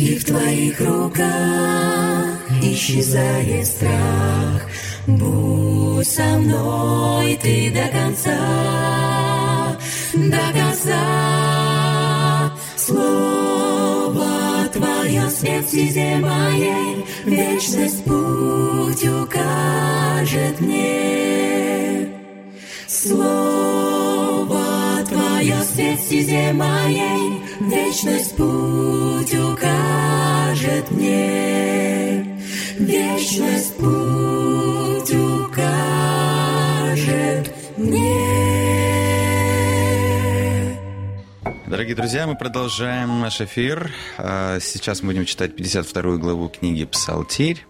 И в Твоих руках исчезает страх. Будь со мной Ты до конца, до конца. Слово Твое свет стезе моей, Вечность путь укажет мне. Слово Твое свет стезе моей, Вечность путь Дорогие друзья, мы продолжаем наш эфир. А, Сейчас мы будем читать 52 главу книги «Псалтирь».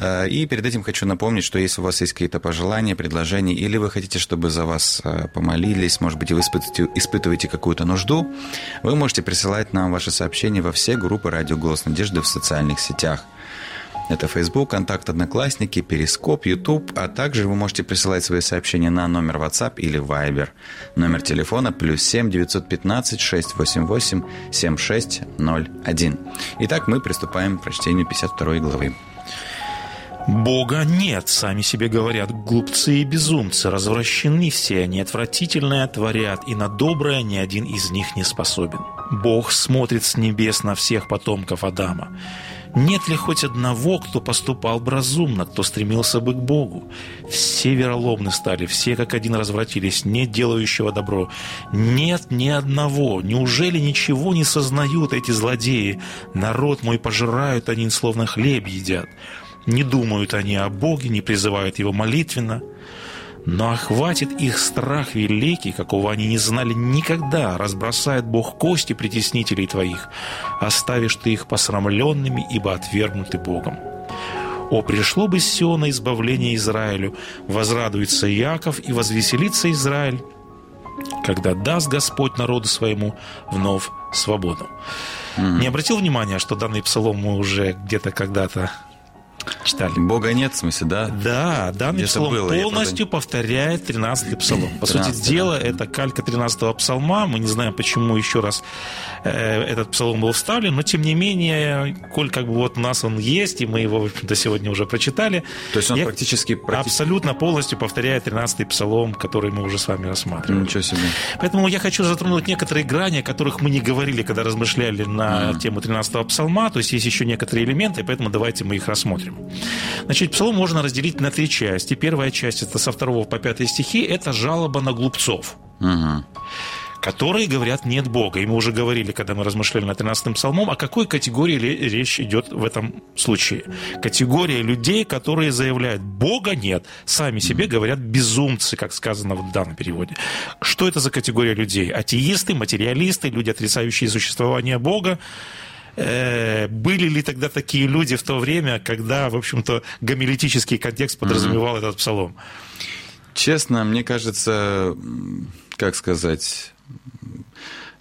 А, И перед этим хочу напомнить, что если у вас есть какие-то пожелания, предложения, или вы хотите, чтобы за вас а, помолились, может быть, вы испытываете, испытываете какую-то нужду, вы можете присылать нам ваши сообщения во все группы «Радио Голос Надежды» в социальных сетях. Это Facebook, Контакт Одноклассники, Перископ, YouTube, а также вы можете присылать свои сообщения на номер WhatsApp или Viber. Номер телефона плюс 7 915 688 7601. Итак, мы приступаем к прочтению 52 главы. Бога нет, сами себе говорят, глупцы и безумцы, развращены все они, отвратительное творят, и на доброе ни один из них не способен. Бог смотрит с небес на всех потомков Адама. Нет ли хоть одного, кто поступал бы разумно, кто стремился бы к Богу? Все вероломны стали, все как один развратились, нет делающего добро. Нет ни одного. Неужели ничего не сознают эти злодеи? Народ мой пожирают они, словно хлеб едят. Не думают они о Боге, не призывают Его молитвенно. Но охватит их страх великий, какого они не знали никогда. Разбросает Бог кости притеснителей твоих. Оставишь ты их посрамленными, ибо отвергнуты Богом. О, пришло бы с Сиона избавление Израилю, возрадуется Яков и возвеселится Израиль, когда даст Господь народу своему вновь свободу. Не обратил внимания, что данный псалом мы уже где-то когда-то читали? Бога нет, в смысле, да? Да, данный Где-то псалом было, полностью повторяет 13-й псалом. По 13-й, сути дела, да. это калька 13-го псалма. Мы не знаем, почему еще раз э, этот псалом был вставлен, но тем не менее, коль как бы вот у нас он есть, и мы его, в общем-то, сегодня уже прочитали. То есть он я- практически... практи- Абсолютно полностью повторяет 13-й псалом, который мы уже с вами рассматривали. Ничего себе. Поэтому я хочу затронуть некоторые грани, о которых мы не говорили, когда размышляли на тему 13-го псалма. То есть есть еще некоторые элементы, поэтому давайте мы их рассмотрим. Значит, псалом можно разделить на три части. Первая часть, это со 2 по 5 стихи, это жалоба на глупцов Мгм. которые говорят «нет Бога». И мы уже говорили, когда мы размышляли над 13-м псалмом, о какой категории речь идет в этом случае. Категория людей, которые заявляют «Бога нет», сами себе говорят «безумцы», как сказано в данном переводе. Что это за категория людей? Атеисты, материалисты, люди, отрицающие существование Бога, были ли тогда такие люди в то время, когда, в общем-то, гомилетический контекст подразумевал этот псалом? Честно, мне кажется, как сказать,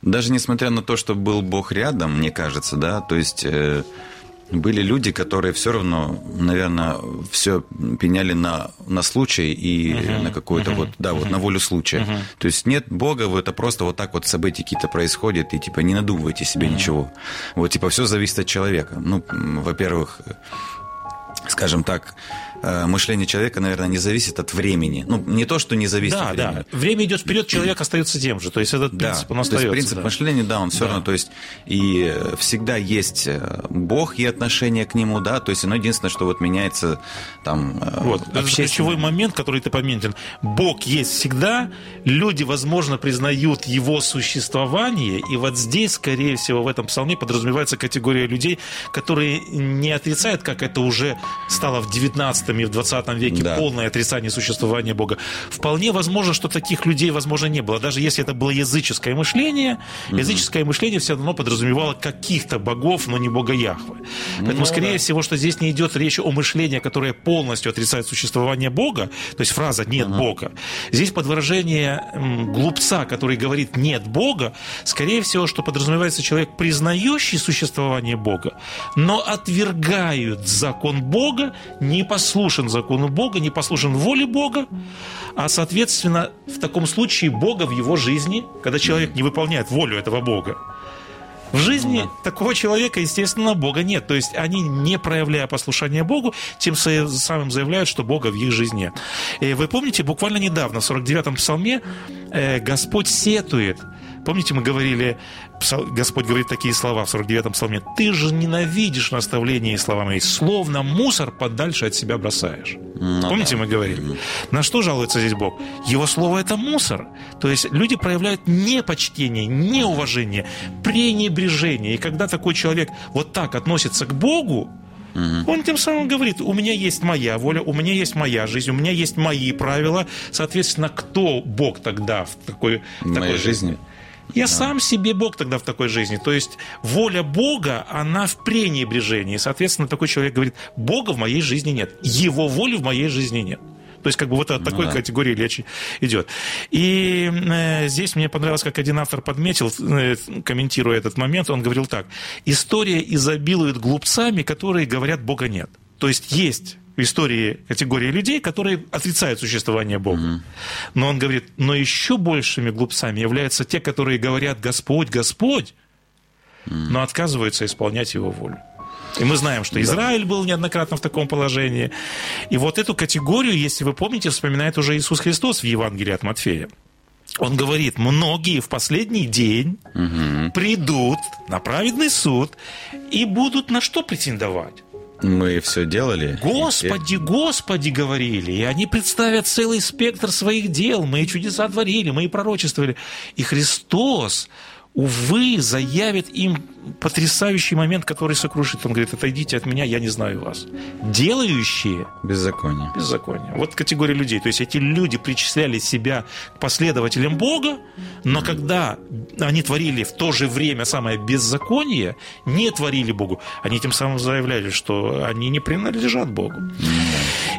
даже несмотря на то, что был Бог рядом, мне кажется, да, то есть э, были люди, которые все равно, наверное, все пеняли на, на случай и uh-huh. на какую-то uh-huh. вот, да, uh-huh. вот на волю случая. Uh-huh. То есть нет Бога, это просто вот так вот события какие-то происходят, и типа не надумывайте себе uh-huh. ничего. Вот типа все зависит от человека. Ну, во-первых, скажем так, мышление человека, наверное, не зависит от времени. Ну, не то, что не зависит да, от времени. Да, время идет вперед, человек остается тем же. То есть этот принцип, да, он остается. То есть принцип да. мышления, да, он все да. равно, то есть и всегда есть э, Бог и отношение к нему, да, то есть оно единственное, что вот меняется там э, Вот, это ключевой момент, который ты пометил. Бог есть всегда, люди, возможно, признают его существование, и вот здесь, скорее всего, в этом псалме подразумевается категория людей, которые не отрицают, как это уже стало в 19 и в 20 веке да. полное отрицание существования Бога. Вполне возможно, что таких людей, возможно, не было. Даже если это было языческое мышление, угу. языческое мышление все равно подразумевало каких-то богов, но не Бога Яхвы. Поэтому, ну, скорее да. всего, что здесь не идет речь о мышлении, которое полностью отрицает существование Бога, то есть фраза «нет угу. Бога». Здесь под выражение глупца, который говорит «нет Бога», скорее всего, что подразумевается человек, признающий существование Бога, но отвергают закон Бога, не послушен закону Бога, не послушен воле Бога, а, соответственно, в таком случае Бога в его жизни, когда человек не выполняет волю этого Бога, в жизни да. такого человека, естественно, Бога нет. То есть они, не проявляя послушания Богу, тем самым заявляют, что Бога в их жизни нет. И вы помните, буквально недавно, в 49-м псалме, э, Господь сетует. Помните, мы говорили, Господь говорит такие слова в 49-м псалме. «Ты же ненавидишь наставления и слова мои, словно мусор подальше от себя бросаешь». Ну, Помните, да. мы говорили? На что жалуется здесь Бог? Его слово – это мусор. То есть люди проявляют непочтение, неуважение, пренебрежение. И когда такой человек вот так относится к Богу, Он тем самым говорит, у меня есть моя воля, у меня есть моя жизнь, у меня есть мои правила. Соответственно, кто Бог тогда в такой, в такой жизни? жизни? Я да. сам себе Бог тогда в такой жизни. То есть воля Бога, она в пренебрежении. Соответственно, такой человек говорит, Бога в моей жизни нет. Его воли в моей жизни нет. То есть, как бы вот от ну, такой да. категории речи идет. И э, здесь мне понравилось, как один автор подметил, э, комментируя этот момент, он говорил так. История изобилует глупцами, которые говорят, Бога нет. То есть, есть в истории категории людей, которые отрицают существование Бога. Угу. Но он говорит, но еще большими глупцами являются те, которые говорят «Господь, Господь», угу. но отказываются исполнять Его волю. И мы знаем, что Израиль был неоднократно в таком положении. И вот эту категорию, если вы помните, вспоминает уже Иисус Христос в Евангелии от Матфея. Он говорит, многие в последний день угу. придут на праведный суд и будут на что претендовать? Мы все делали. Господи, и... Господи, говорили. И они представят целый спектр своих дел. Мы и чудеса творили, мы и пророчествовали. И Христос, увы, заявит им потрясающий момент, который сокрушит. Он говорит, отойдите от меня, я не знаю вас. Делающие... Беззаконие. Беззаконие. Вот категория людей. То есть эти люди причисляли себя к последователям Бога, но когда они творили в то же время самое беззаконие, не творили Богу, они тем самым заявляли, что они не принадлежат Богу.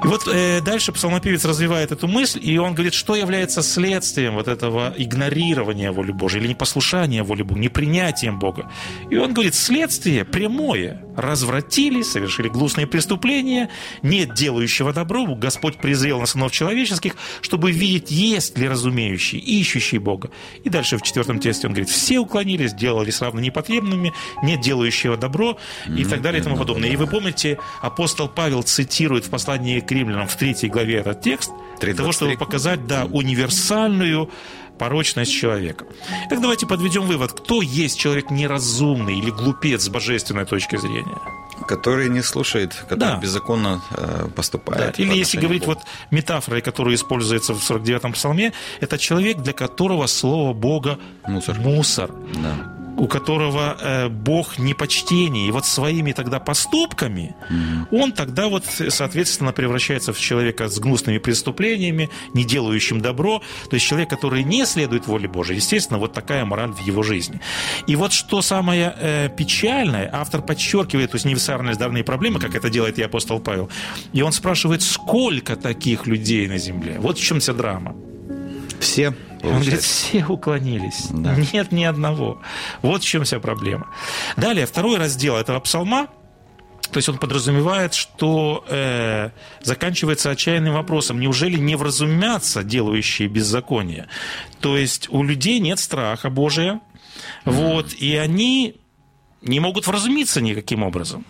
И вот э, дальше псалмопевец развивает эту мысль, и он говорит, что является следствием вот этого игнорирования воли Божьей или непослушания воли Бога, непринятием Бога. И он говорит, следствие прямое. Развратились, совершили гнусные преступления, нет делающего добро, Господь презрел на сынов человеческих, чтобы видеть, есть ли разумеющий, ищущий Бога. И дальше в четвертом тексте он говорит, все уклонились, делались равно непотребными, нет делающего добро и так далее и тому подобное. И вы помните, апостол Павел цитирует в послании к римлянам в третьей главе этот текст, для того, чтобы показать, да, универсальную порочность человека. Так давайте подведем вывод, кто есть человек неразумный или глупец с божественной точки зрения? Который не слушает, который да. беззаконно э, поступает. Да. Или если говорить вот метафорой, которая используется в 49-м псалме, это человек, для которого слово Бога мусор. мусор. Да у которого э, Бог непочтение. И вот своими тогда поступками mm-hmm. он тогда вот, соответственно, превращается в человека с гнусными преступлениями, не делающим добро. То есть человек, который не следует воле Божией. Естественно, вот такая мораль в его жизни. И вот что самое э, печальное, автор подчеркивает универсальность данной проблемы, как это делает и апостол Павел. И он спрашивает, сколько таких людей на земле? Вот в чем вся драма. Все Получается. Он говорит, все уклонились. Да. Нет ни одного. Вот в чем вся проблема. Далее, второй раздел этого псалма То есть он подразумевает, что э, заканчивается отчаянным вопросом, неужели не вразумятся делающие беззаконие? То есть у людей нет страха Божия, mm-hmm. вот, и они не могут вразумиться никаким образом.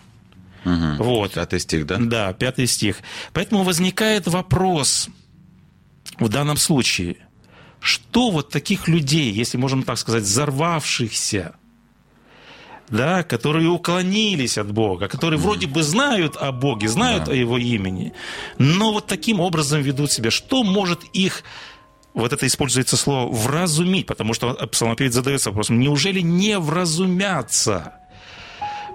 Угу. Вот. Пятый стих, да? Да, пятый стих. Поэтому возникает вопрос в данном случае, что вот таких людей, если можем так сказать, взорвавшихся, да, которые уклонились от Бога, которые вроде бы знают о Боге, знают да. о Его имени, но вот таким образом ведут себя. Что может их вот это используется слово «вразумить», потому что псалмопевец задается вопросом, неужели не вразумятся?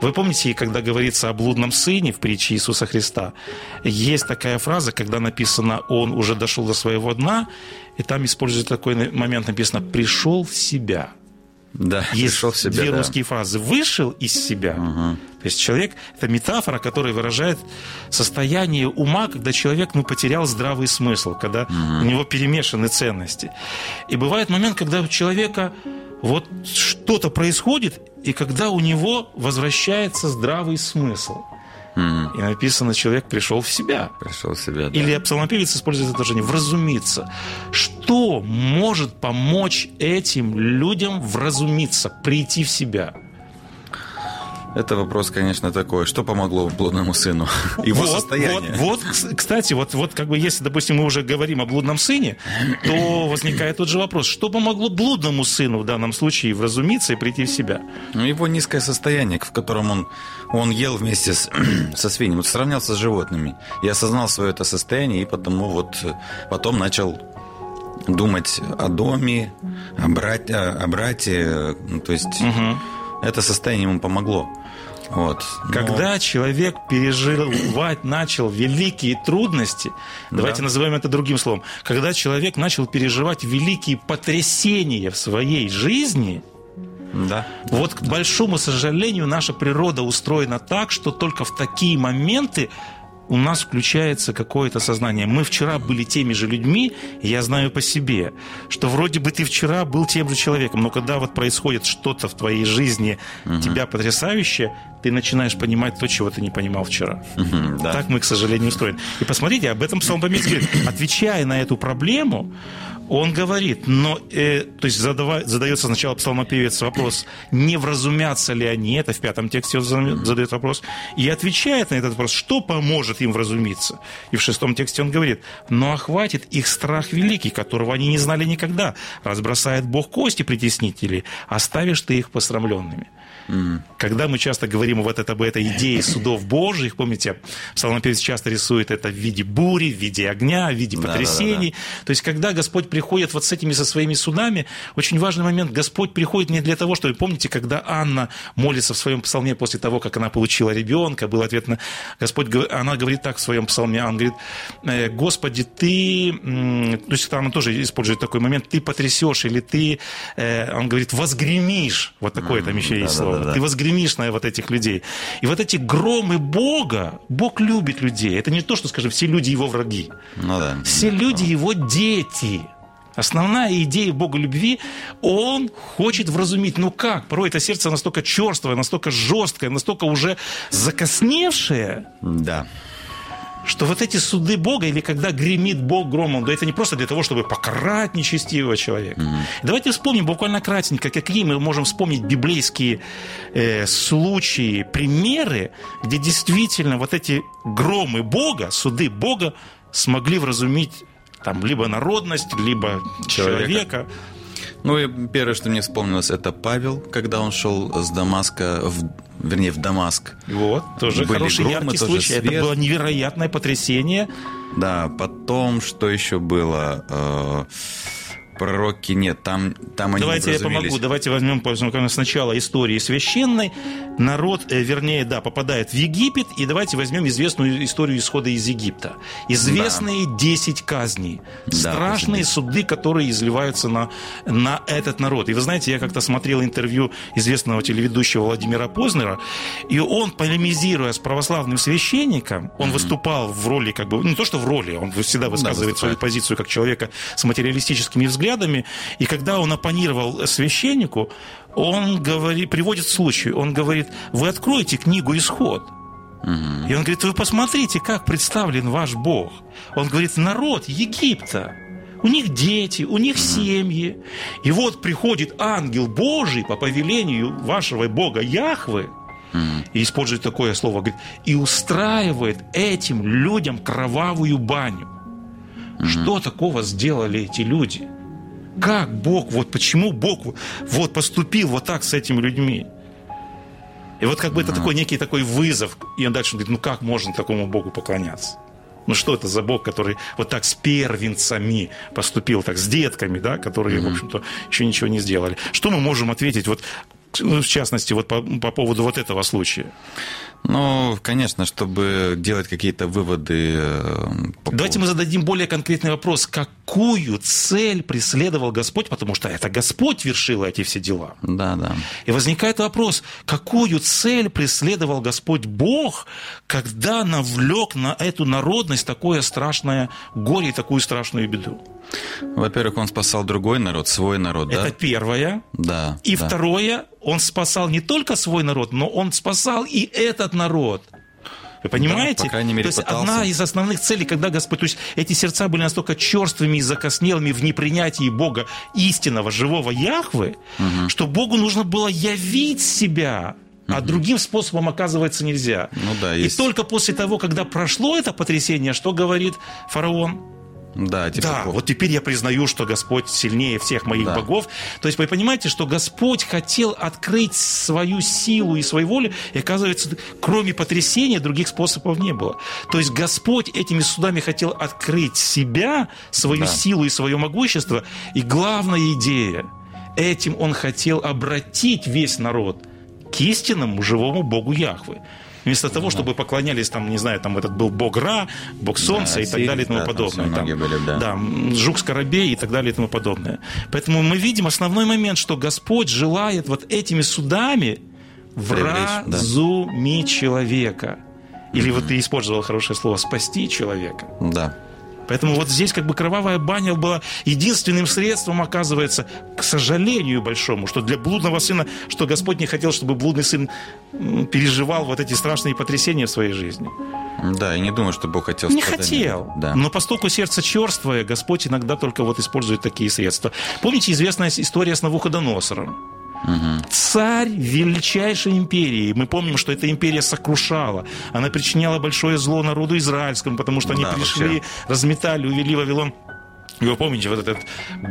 Вы помните, когда говорится о блудном сыне в притче Иисуса Христа, есть такая фраза, когда написано «он уже дошел до своего дна», и там используется такой момент, написано «пришел в себя». Да, есть пришел в себя, две да. русские фразы. Вышел из себя. Угу. То есть человек – это метафора, которая выражает состояние ума, когда человек ну, потерял здравый смысл, когда угу. у него перемешаны ценности. И бывает момент, когда у человека вот что-то происходит, и когда у него возвращается здравый смысл. Mm-hmm. И написано, человек пришел в себя. Пришел в себя, да. Или псалмопевец использует это выражение «вразумиться». Что может помочь этим людям вразумиться, прийти в себя? Это вопрос, конечно, такой. Что помогло блудному сыну? Его вот, состояние. Вот, вот, кстати, вот, вот как бы если, допустим, мы уже говорим о блудном сыне, то возникает тот же вопрос. Что помогло блудному сыну в данном случае вразумиться и прийти в себя? Ну, его низкое состояние, в котором он, он ел вместе с, со свиньями, вот сравнялся с животными. И осознал свое это состояние, и потому вот потом начал думать о доме, о брате, о брате ну, то есть угу. это состояние ему помогло. Вот. Но... Когда человек переживать начал великие трудности, да. давайте назовем это другим словом, когда человек начал переживать великие потрясения в своей жизни, да. Вот, к большому сожалению, наша природа устроена так, что только в такие моменты у нас включается какое-то сознание. Мы вчера были теми же людьми, я знаю по себе, что вроде бы ты вчера был тем же человеком, но когда вот происходит что-то в твоей жизни, угу. тебя потрясающее, ты начинаешь понимать то, чего ты не понимал вчера. Угу, да. Так мы, к сожалению, устроены. И посмотрите, об этом Псалом говорит, отвечая на эту проблему, он говорит, но, э, то есть задава, задается сначала псалмопевец вопрос, не вразумятся ли они, это в пятом тексте он задает вопрос, и отвечает на этот вопрос, что поможет им вразумиться. И в шестом тексте он говорит, но охватит их страх великий, которого они не знали никогда, разбросает Бог кости притеснителей, оставишь ты их посрамленными. Mm. Когда мы часто говорим вот это, об этой идее судов Божьих, помните, псалмопевец часто рисует это в виде бури, в виде огня, в виде потрясений. Да, да, да. То есть, когда Господь приходит вот с этими, со своими судами, очень важный момент, Господь приходит не для того, чтобы, помните, когда Анна молится в своем псалме после того, как она получила ребенка, был ответ на Господь, она говорит так в своем псалме, она говорит, «Э, Господи, ты, то есть она тоже использует такой момент, ты потрясешь или ты, э, он говорит, возгремишь, вот такое там еще есть слово, да, да. ты возгремишь на вот этих людей. И вот эти громы Бога, Бог любит людей. Это не то, что, скажем, все люди его враги. Ну, да. Все люди его дети. Основная идея Бога любви, Он хочет вразумить. Ну как? Порой это сердце настолько черствое, настолько жесткое, настолько уже закосневшее. Да что вот эти суды Бога, или когда гремит Бог громом, да это не просто для того, чтобы покарать нечестивого человека. Mm-hmm. Давайте вспомним буквально кратенько, какие мы можем вспомнить библейские э, случаи, примеры, где действительно вот эти громы Бога, суды Бога смогли вразумить там либо народность, либо человека. человека. Ну и первое, что мне вспомнилось, это Павел, когда он шел с Дамаска в вернее, в Дамаск. Вот, тоже Были хороший громы, яркий тоже случай. Свет. Это было невероятное потрясение. Да, потом, что еще было? Э, пророки нет, там, там они Давайте я помогу, давайте возьмем сначала истории священной. Народ, э, вернее, да, попадает в Египет, и давайте возьмем известную историю исхода из Египта. Известные да. 10 казней. Да, Страшные суды, которые изливаются на, на этот народ. И вы знаете, я как-то смотрел интервью известного телеведущего Владимира Познера, и он, полемизируя с православным священником, он mm-hmm. выступал в роли, как бы, не то что в роли, он всегда высказывает да, свою позицию как человека с материалистическими взглядами, взглядами, и когда он оппонировал священнику, он говорит, приводит случай, он говорит, вы откроете книгу «Исход», И он говорит, вы посмотрите, как представлен ваш Бог. Он говорит, народ Египта. У них дети, у них семьи. И вот приходит ангел Божий по повелению вашего Бога Яхвы, и использует такое слово, говорит, и устраивает этим людям кровавую баню. Что такого сделали эти люди? Как Бог, вот почему Бог вот поступил вот так с этими людьми? И вот как бы это такой некий такой вызов. И он дальше говорит, ну как можно такому Богу поклоняться? Ну что это за Бог, который вот так с первенцами поступил, так с детками, да, которые, mm-hmm. в общем-то, еще ничего не сделали. Что мы можем ответить вот ну, в частности, вот по, по поводу вот этого случая? Ну, конечно, чтобы делать какие-то выводы. Э, по Давайте мы зададим более конкретный вопрос. Какую цель преследовал Господь? Потому что это Господь вершил эти все дела. Да, да. И возникает вопрос, какую цель преследовал Господь Бог, когда навлек на эту народность такое страшное горе и такую страшную беду? Во-первых, он спасал другой народ, свой народ, Это да? первое. Да. И да. второе, он спасал не только свой народ, но он спасал и этот народ. Вы понимаете? Да, по крайней мере, то есть пытался. одна из основных целей, когда Господь, то есть эти сердца были настолько черствыми и закоснелыми в непринятии Бога истинного, живого Яхвы, угу. что Богу нужно было явить себя, а другим способом, оказывается, нельзя. Ну да, есть. И только после того, когда прошло это потрясение, что говорит фараон? Да, типа, да вот теперь я признаю, что Господь сильнее всех моих да. богов. То есть вы понимаете, что Господь хотел открыть свою силу и свою волю, и оказывается, кроме потрясения других способов не было. То есть Господь этими судами хотел открыть себя, свою да. силу и свое могущество. И главная идея, этим Он хотел обратить весь народ к истинному живому Богу Яхвы. Вместо того, чтобы поклонялись, там, не знаю, там этот был бог Ра, бог Солнца да, и так далее и тому да, подобное. Там, были, да. да, жук Скоробей и так далее и тому подобное. Поэтому мы видим основной момент, что Господь желает вот этими судами вразумить да. человека. Или mm-hmm. вот ты использовал хорошее слово «спасти человека». Да. Поэтому вот здесь как бы кровавая баня была единственным средством, оказывается, к сожалению большому, что для блудного сына, что Господь не хотел, чтобы блудный сын переживал вот эти страшные потрясения в своей жизни. Да, и не думаю, что Бог хотел Не хотел. Да. Но поскольку сердце черствое, Господь иногда только вот использует такие средства. Помните известная история с Навуходоносором? Угу. Царь величайшей империи. Мы помним, что эта империя сокрушала. Она причиняла большое зло народу израильскому, потому что они да, пришли, вообще. разметали, увели Вавилон и вы помните вот этот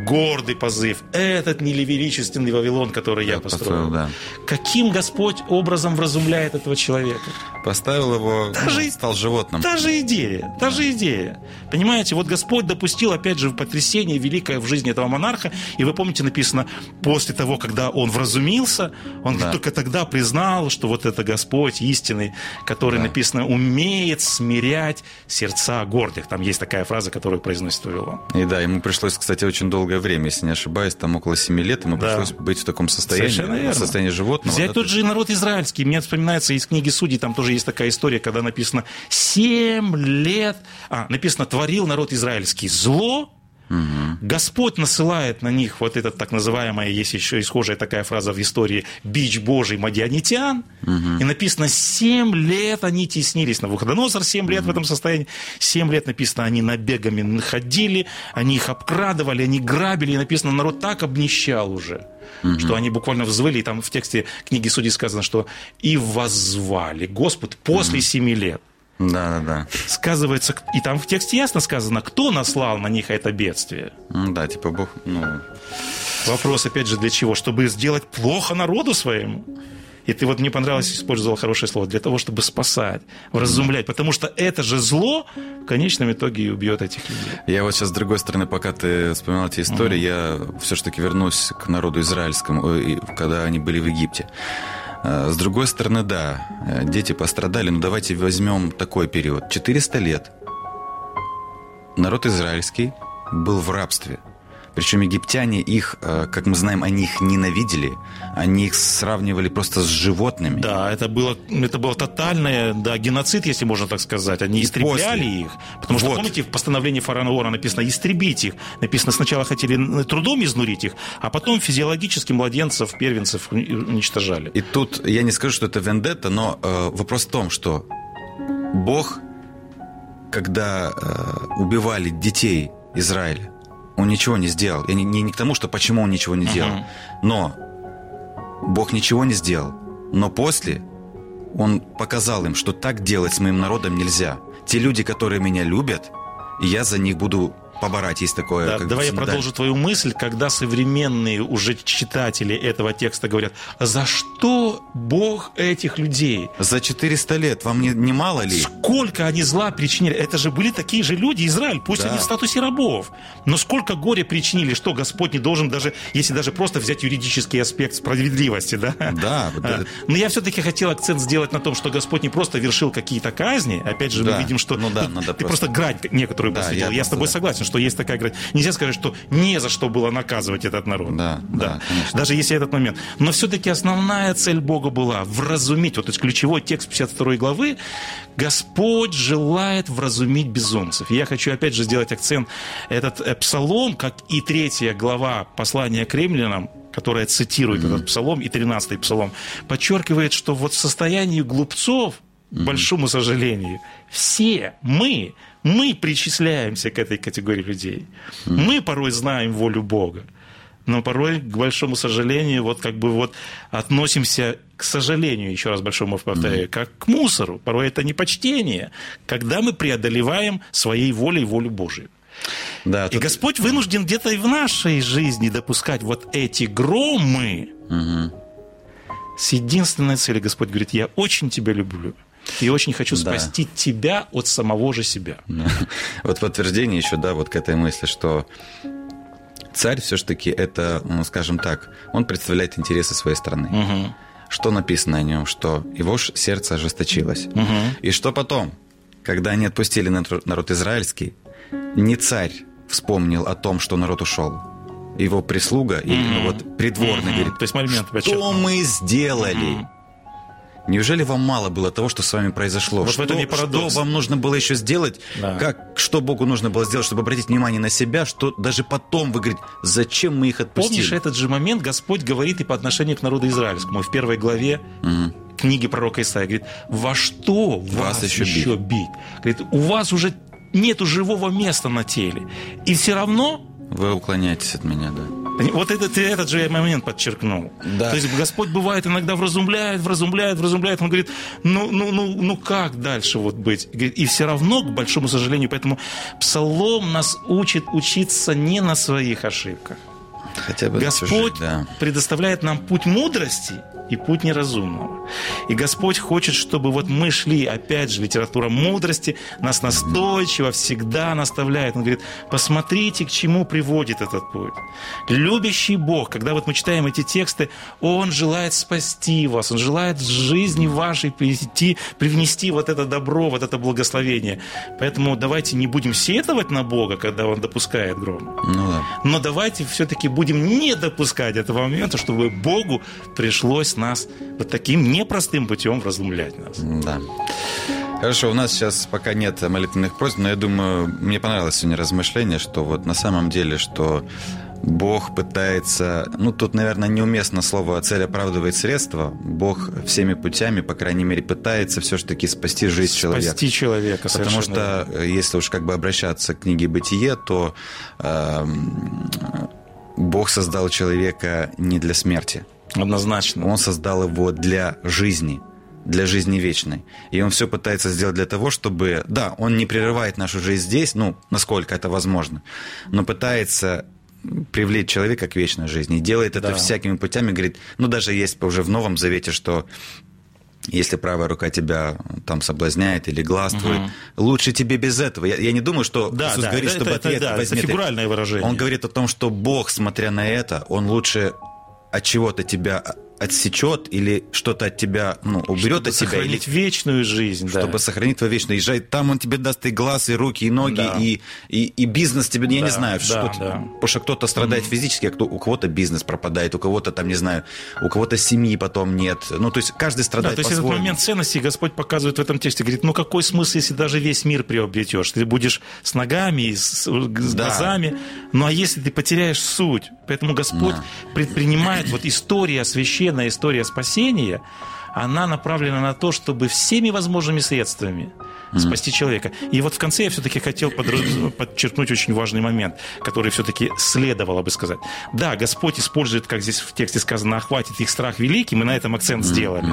гордый позыв, этот нелевеличественный Вавилон, который я, я построил. построил да. Каким Господь образом вразумляет этого человека? Поставил его, та же, стал животным. Та же идея, та же идея. Понимаете, вот Господь допустил, опять же, потрясение великое в жизни этого монарха. И вы помните, написано, после того, когда он вразумился, он да. только тогда признал, что вот это Господь истинный, который, да. написано, умеет смирять сердца гордых. Там есть такая фраза, которую произносит Вавилон. И да, ему пришлось, кстати, очень долгое время, если не ошибаюсь, там около 7 лет ему да. пришлось быть в таком состоянии, в состоянии животного. Взять да, тот же народ израильский. Мне вспоминается из книги Судей, там тоже есть такая история, когда написано 7 лет, а, написано, творил народ израильский зло, Угу. Господь насылает на них вот этот так называемая, есть еще и схожая такая фраза в истории, бич Божий мадианитян. Угу. И написано, семь лет они теснились. на Навуходоносор семь лет угу. в этом состоянии. Семь лет написано, они набегами находили, они их обкрадывали, они грабили. И написано, народ так обнищал уже. Угу. Что они буквально взвыли, и там в тексте книги Судей сказано, что и воззвали Господь после угу. семи лет. Да, да, да. Сказывается, и там в тексте ясно сказано, кто наслал на них это бедствие. Да, типа Бог, ну... Вопрос, опять же, для чего? Чтобы сделать плохо народу своему? И ты вот мне понравилось, использовал хорошее слово, для того, чтобы спасать, вразумлять. Потому что это же зло в конечном итоге и убьет этих людей. Я вот сейчас, с другой стороны, пока ты вспоминал эти истории, mm-hmm. я все-таки вернусь к народу израильскому, когда они были в Египте. Э, с другой стороны, да, э, дети пострадали, но давайте возьмем такой период. 400 лет народ израильский был в рабстве – причем египтяне их, э, как мы знаем, они их ненавидели, они их сравнивали просто с животными. Да, это было, это было тотальное, да, геноцид, если можно так сказать. Они И истребляли после. их. Потому что, вот. помните, в постановлении фараона написано «истребить их». Написано, сначала хотели трудом изнурить их, а потом физиологически младенцев, первенцев уничтожали. И тут, я не скажу, что это вендетта, но э, вопрос в том, что Бог, когда э, убивали детей Израиля, он ничего не сделал. И не, не, не к тому, что почему он ничего не делал. Но Бог ничего не сделал. Но после он показал им, что так делать с моим народом нельзя. Те люди, которые меня любят, я за них буду поборать, есть такое. Да, давай я бы, да. продолжу твою мысль, когда современные уже читатели этого текста говорят, за что Бог этих людей? За 400 лет вам не, не мало ли? Сколько они зла причинили? Это же были такие же люди, Израиль, пусть Да. они в статусе рабов. Но сколько горя причинили, что Господь не должен даже, если даже просто взять юридический аспект справедливости, да? Да, А, Но я все-таки хотел акцент сделать на том, что Господь не просто вершил какие-то казни. Опять же, Да. мы видим, что Ну да, надо ты просто- просто грань некоторую Да, посвятил. я Я, с тобой да. согласен, что есть такая грань. Нельзя сказать, что не за что было наказывать этот народ. Да, да, конечно. Даже если этот момент. Но все-таки основная цель Бога была вразумить. Вот то есть ключевой текст 52 главы. Господь желает вразумить безумцев. И я хочу опять же сделать акцент. Этот э, псалом, как и третья глава послания к римлянам, которая цитирует этот псалом, и 13 псалом, подчеркивает, что вот в состоянии глупцов, к большому сожалению, все мы, мы причисляемся к этой категории людей. Мы порой знаем волю Бога. Но порой, к большому сожалению, вот как бы вот относимся, к сожалению, еще раз большому повторяю, как к мусору. Порой это непочтение, когда мы преодолеваем своей волей волю Божию. Да, И тут- Господь вынужден где-то и в нашей жизни допускать вот эти громы с единственной целью. Господь говорит, я очень тебя люблю. И очень хочу Да. спасти тебя от самого же себя. Да. Вот подтверждение еще, да, вот к этой мысли, что царь все-таки это, ну, скажем так, он представляет интересы своей страны. Мгм. Что написано о нем? Что его сердце ожесточилось. Мгм. И что потом? Когда они отпустили народ израильский, не царь вспомнил о том, что народ ушел. Его прислуга, или ну, вот придворный Мгм. говорит, То есть момент что подчеркнул. мы сделали? Мгм. Неужели вам мало было того, что с вами произошло? Вот что, этом и парадокс. что вам нужно было еще сделать? Да. Как, что Богу нужно было сделать, чтобы обратить внимание на себя, что даже потом вы говорите, зачем мы их отпустили? Помнишь, этот же момент Господь говорит и по отношению к народу израильскому. В первой главе книги пророка Исаия говорит, во что вас, Вас еще еще, бить? Говорит, у вас уже нету живого места на теле. И все равно Вы уклоняетесь от меня, да. Вот этот, ты этот же момент подчеркнул. Да. То есть Господь бывает иногда вразумляет, вразумляет, вразумляет. Он говорит, ну, ну, ну, ну как дальше вот быть? И все равно, к большому сожалению, поэтому Псалом нас учит учиться не на своих ошибках. Хотя бы Господь чужих, да. предоставляет нам путь мудрости и путь неразумного. И Господь хочет, чтобы вот мы шли, опять же, литература мудрости нас настойчиво всегда наставляет. Он говорит, посмотрите, к чему приводит этот путь. Любящий Бог, когда вот мы читаем эти тексты, Он желает спасти вас, Он желает в жизни вашей прийти, привнести вот это добро, вот это благословение. Поэтому давайте не будем сетовать на Бога, когда Он допускает гром. Ну да. Но давайте все-таки будем не допускать этого момента, чтобы Богу пришлось нас вот таким непростым путем вразумлять нас. Да. Хорошо, у нас сейчас пока нет молитвенных просьб, но я думаю, мне понравилось сегодня размышление, что вот на самом деле, что Бог пытается, ну тут, наверное, неуместно слово «цель оправдывает средства». Бог всеми путями, по крайней мере, пытается все-таки спасти жизнь человека. Спасти человека. Потому совершенно верно. что, э, если уж как бы обращаться к книге «Бытие», то эм, Бог создал человека не для смерти. Однозначно. Он создал его для жизни, для жизни вечной. И он все пытается сделать для того, чтобы... Да, он не прерывает нашу жизнь здесь, ну, насколько это возможно, но пытается привлечь человека к вечной жизни. И делает это Да. всякими путями. Говорит, ну, даже есть уже в Новом Завете, что если правая рука тебя там соблазняет или глаз твой, лучше тебе без этого. Я, я не думаю, что Да, Иисус да, говорит, это- чтобы это- ответ да, это возьми ты. фигуральное выражение. Он говорит о том, что Бог, смотря на это, он лучше от чего-то тебя отсечет или что-то от тебя ну, уберет Чтобы от тебя, или сохранить вечную жизнь. да. чтобы сохранить твою вечную. Езжай, там он тебе даст и глаз, и руки, и ноги, Да. и, и, и бизнес тебе, я Да, не знаю, да, что да. потому что кто-то страдает физически, а кто, у кого-то бизнес пропадает, у кого-то там, не знаю, у кого-то семьи потом нет. Ну, то есть каждый Да, страдает то есть этот момент ценности Господь показывает в этом тексте. Говорит, ну какой смысл, если даже весь мир приобретешь? Ты будешь с ногами, и с, с Да. глазами. Ну а если ты потеряешь суть? Поэтому Господь Да. предпринимает вот история, священная история спасения, она направлена на то, чтобы всеми возможными средствами спасти человека. И вот в конце я все-таки хотел подчеркнуть очень важный момент, который все-таки следовало бы сказать. Да, Господь использует, как здесь в тексте сказано, охватит их страх великий, мы на этом акцент сделали.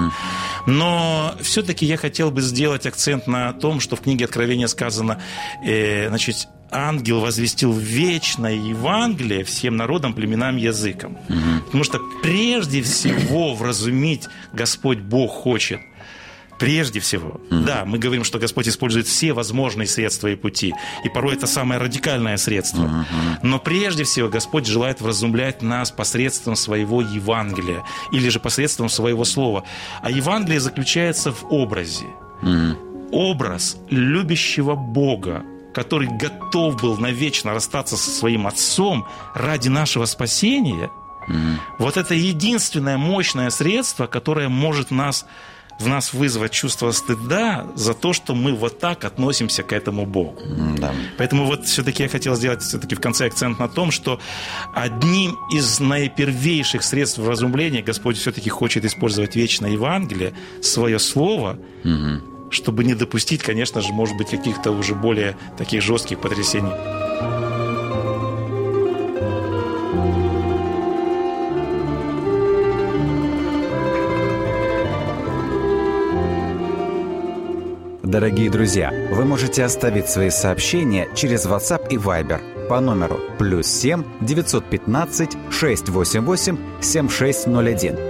Но все-таки я хотел бы сделать акцент на том, что в книге Откровения сказано, э, значит, ангел возвестил вечное Евангелие всем народам, племенам, языкам. Угу. Потому что прежде всего вразумить Господь Бог хочет Прежде всего, mm-hmm. да, мы говорим, что Господь использует все возможные средства и пути, и порой это самое радикальное средство. Mm-hmm. Но прежде всего Господь желает вразумлять нас посредством своего Евангелия или же посредством своего слова. А Евангелие заключается в образе. Mm-hmm. Образ любящего Бога, который готов был навечно расстаться со своим Отцом ради нашего спасения. Mm-hmm. Вот это единственное мощное средство, которое может нас в нас вызвать чувство стыда за то, что мы вот так относимся к этому Богу. Да. Поэтому вот все-таки я хотел сделать все-таки в конце акцент на том, что одним из наипервейших средств вразумления Господь все-таки хочет использовать вечное Евангелие, свое слово, угу. Чтобы не допустить, конечно же, может быть, каких-то уже более таких жестких потрясений. Дорогие друзья, вы можете оставить свои сообщения через WhatsApp и Viber по номеру плюс 7 915 688 7601